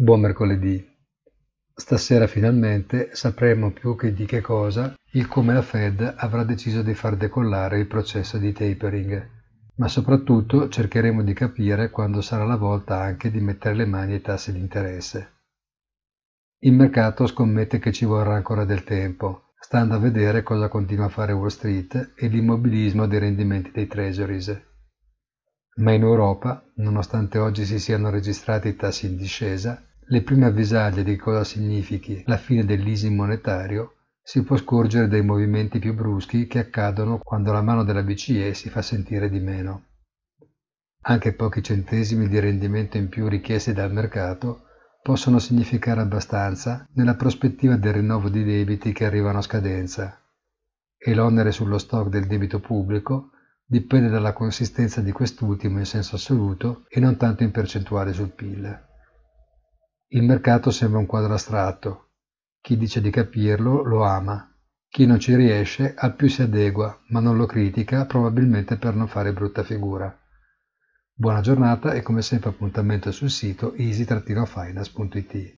Buon mercoledì. Stasera finalmente sapremo più che di che cosa il come la Fed avrà deciso di far decollare il processo di tapering, ma soprattutto cercheremo di capire quando sarà la volta anche di mettere le mani ai tassi di interesse. Il mercato scommette che ci vorrà ancora del tempo, stando a vedere cosa continua a fare Wall Street e l'immobilismo dei rendimenti dei treasuries. Ma in Europa, nonostante oggi si siano registrati tassi in discesa, le prime avvisaglie di cosa significhi la fine dell'easing monetario si può scorgere dai movimenti più bruschi che accadono quando la mano della BCE si fa sentire di meno. Anche pochi centesimi di rendimento in più richiesti dal mercato possono significare abbastanza nella prospettiva del rinnovo di debiti che arrivano a scadenza e l'onere sullo stock del debito pubblico dipende dalla consistenza di quest'ultimo in senso assoluto e non tanto in percentuale sul PIL. Il mercato sembra un quadro astratto. Chi dice di capirlo lo ama. Chi non ci riesce al più si adegua, ma non lo critica, probabilmente per non fare brutta figura. Buona giornata e come sempre appuntamento sul sito easy-finance.it.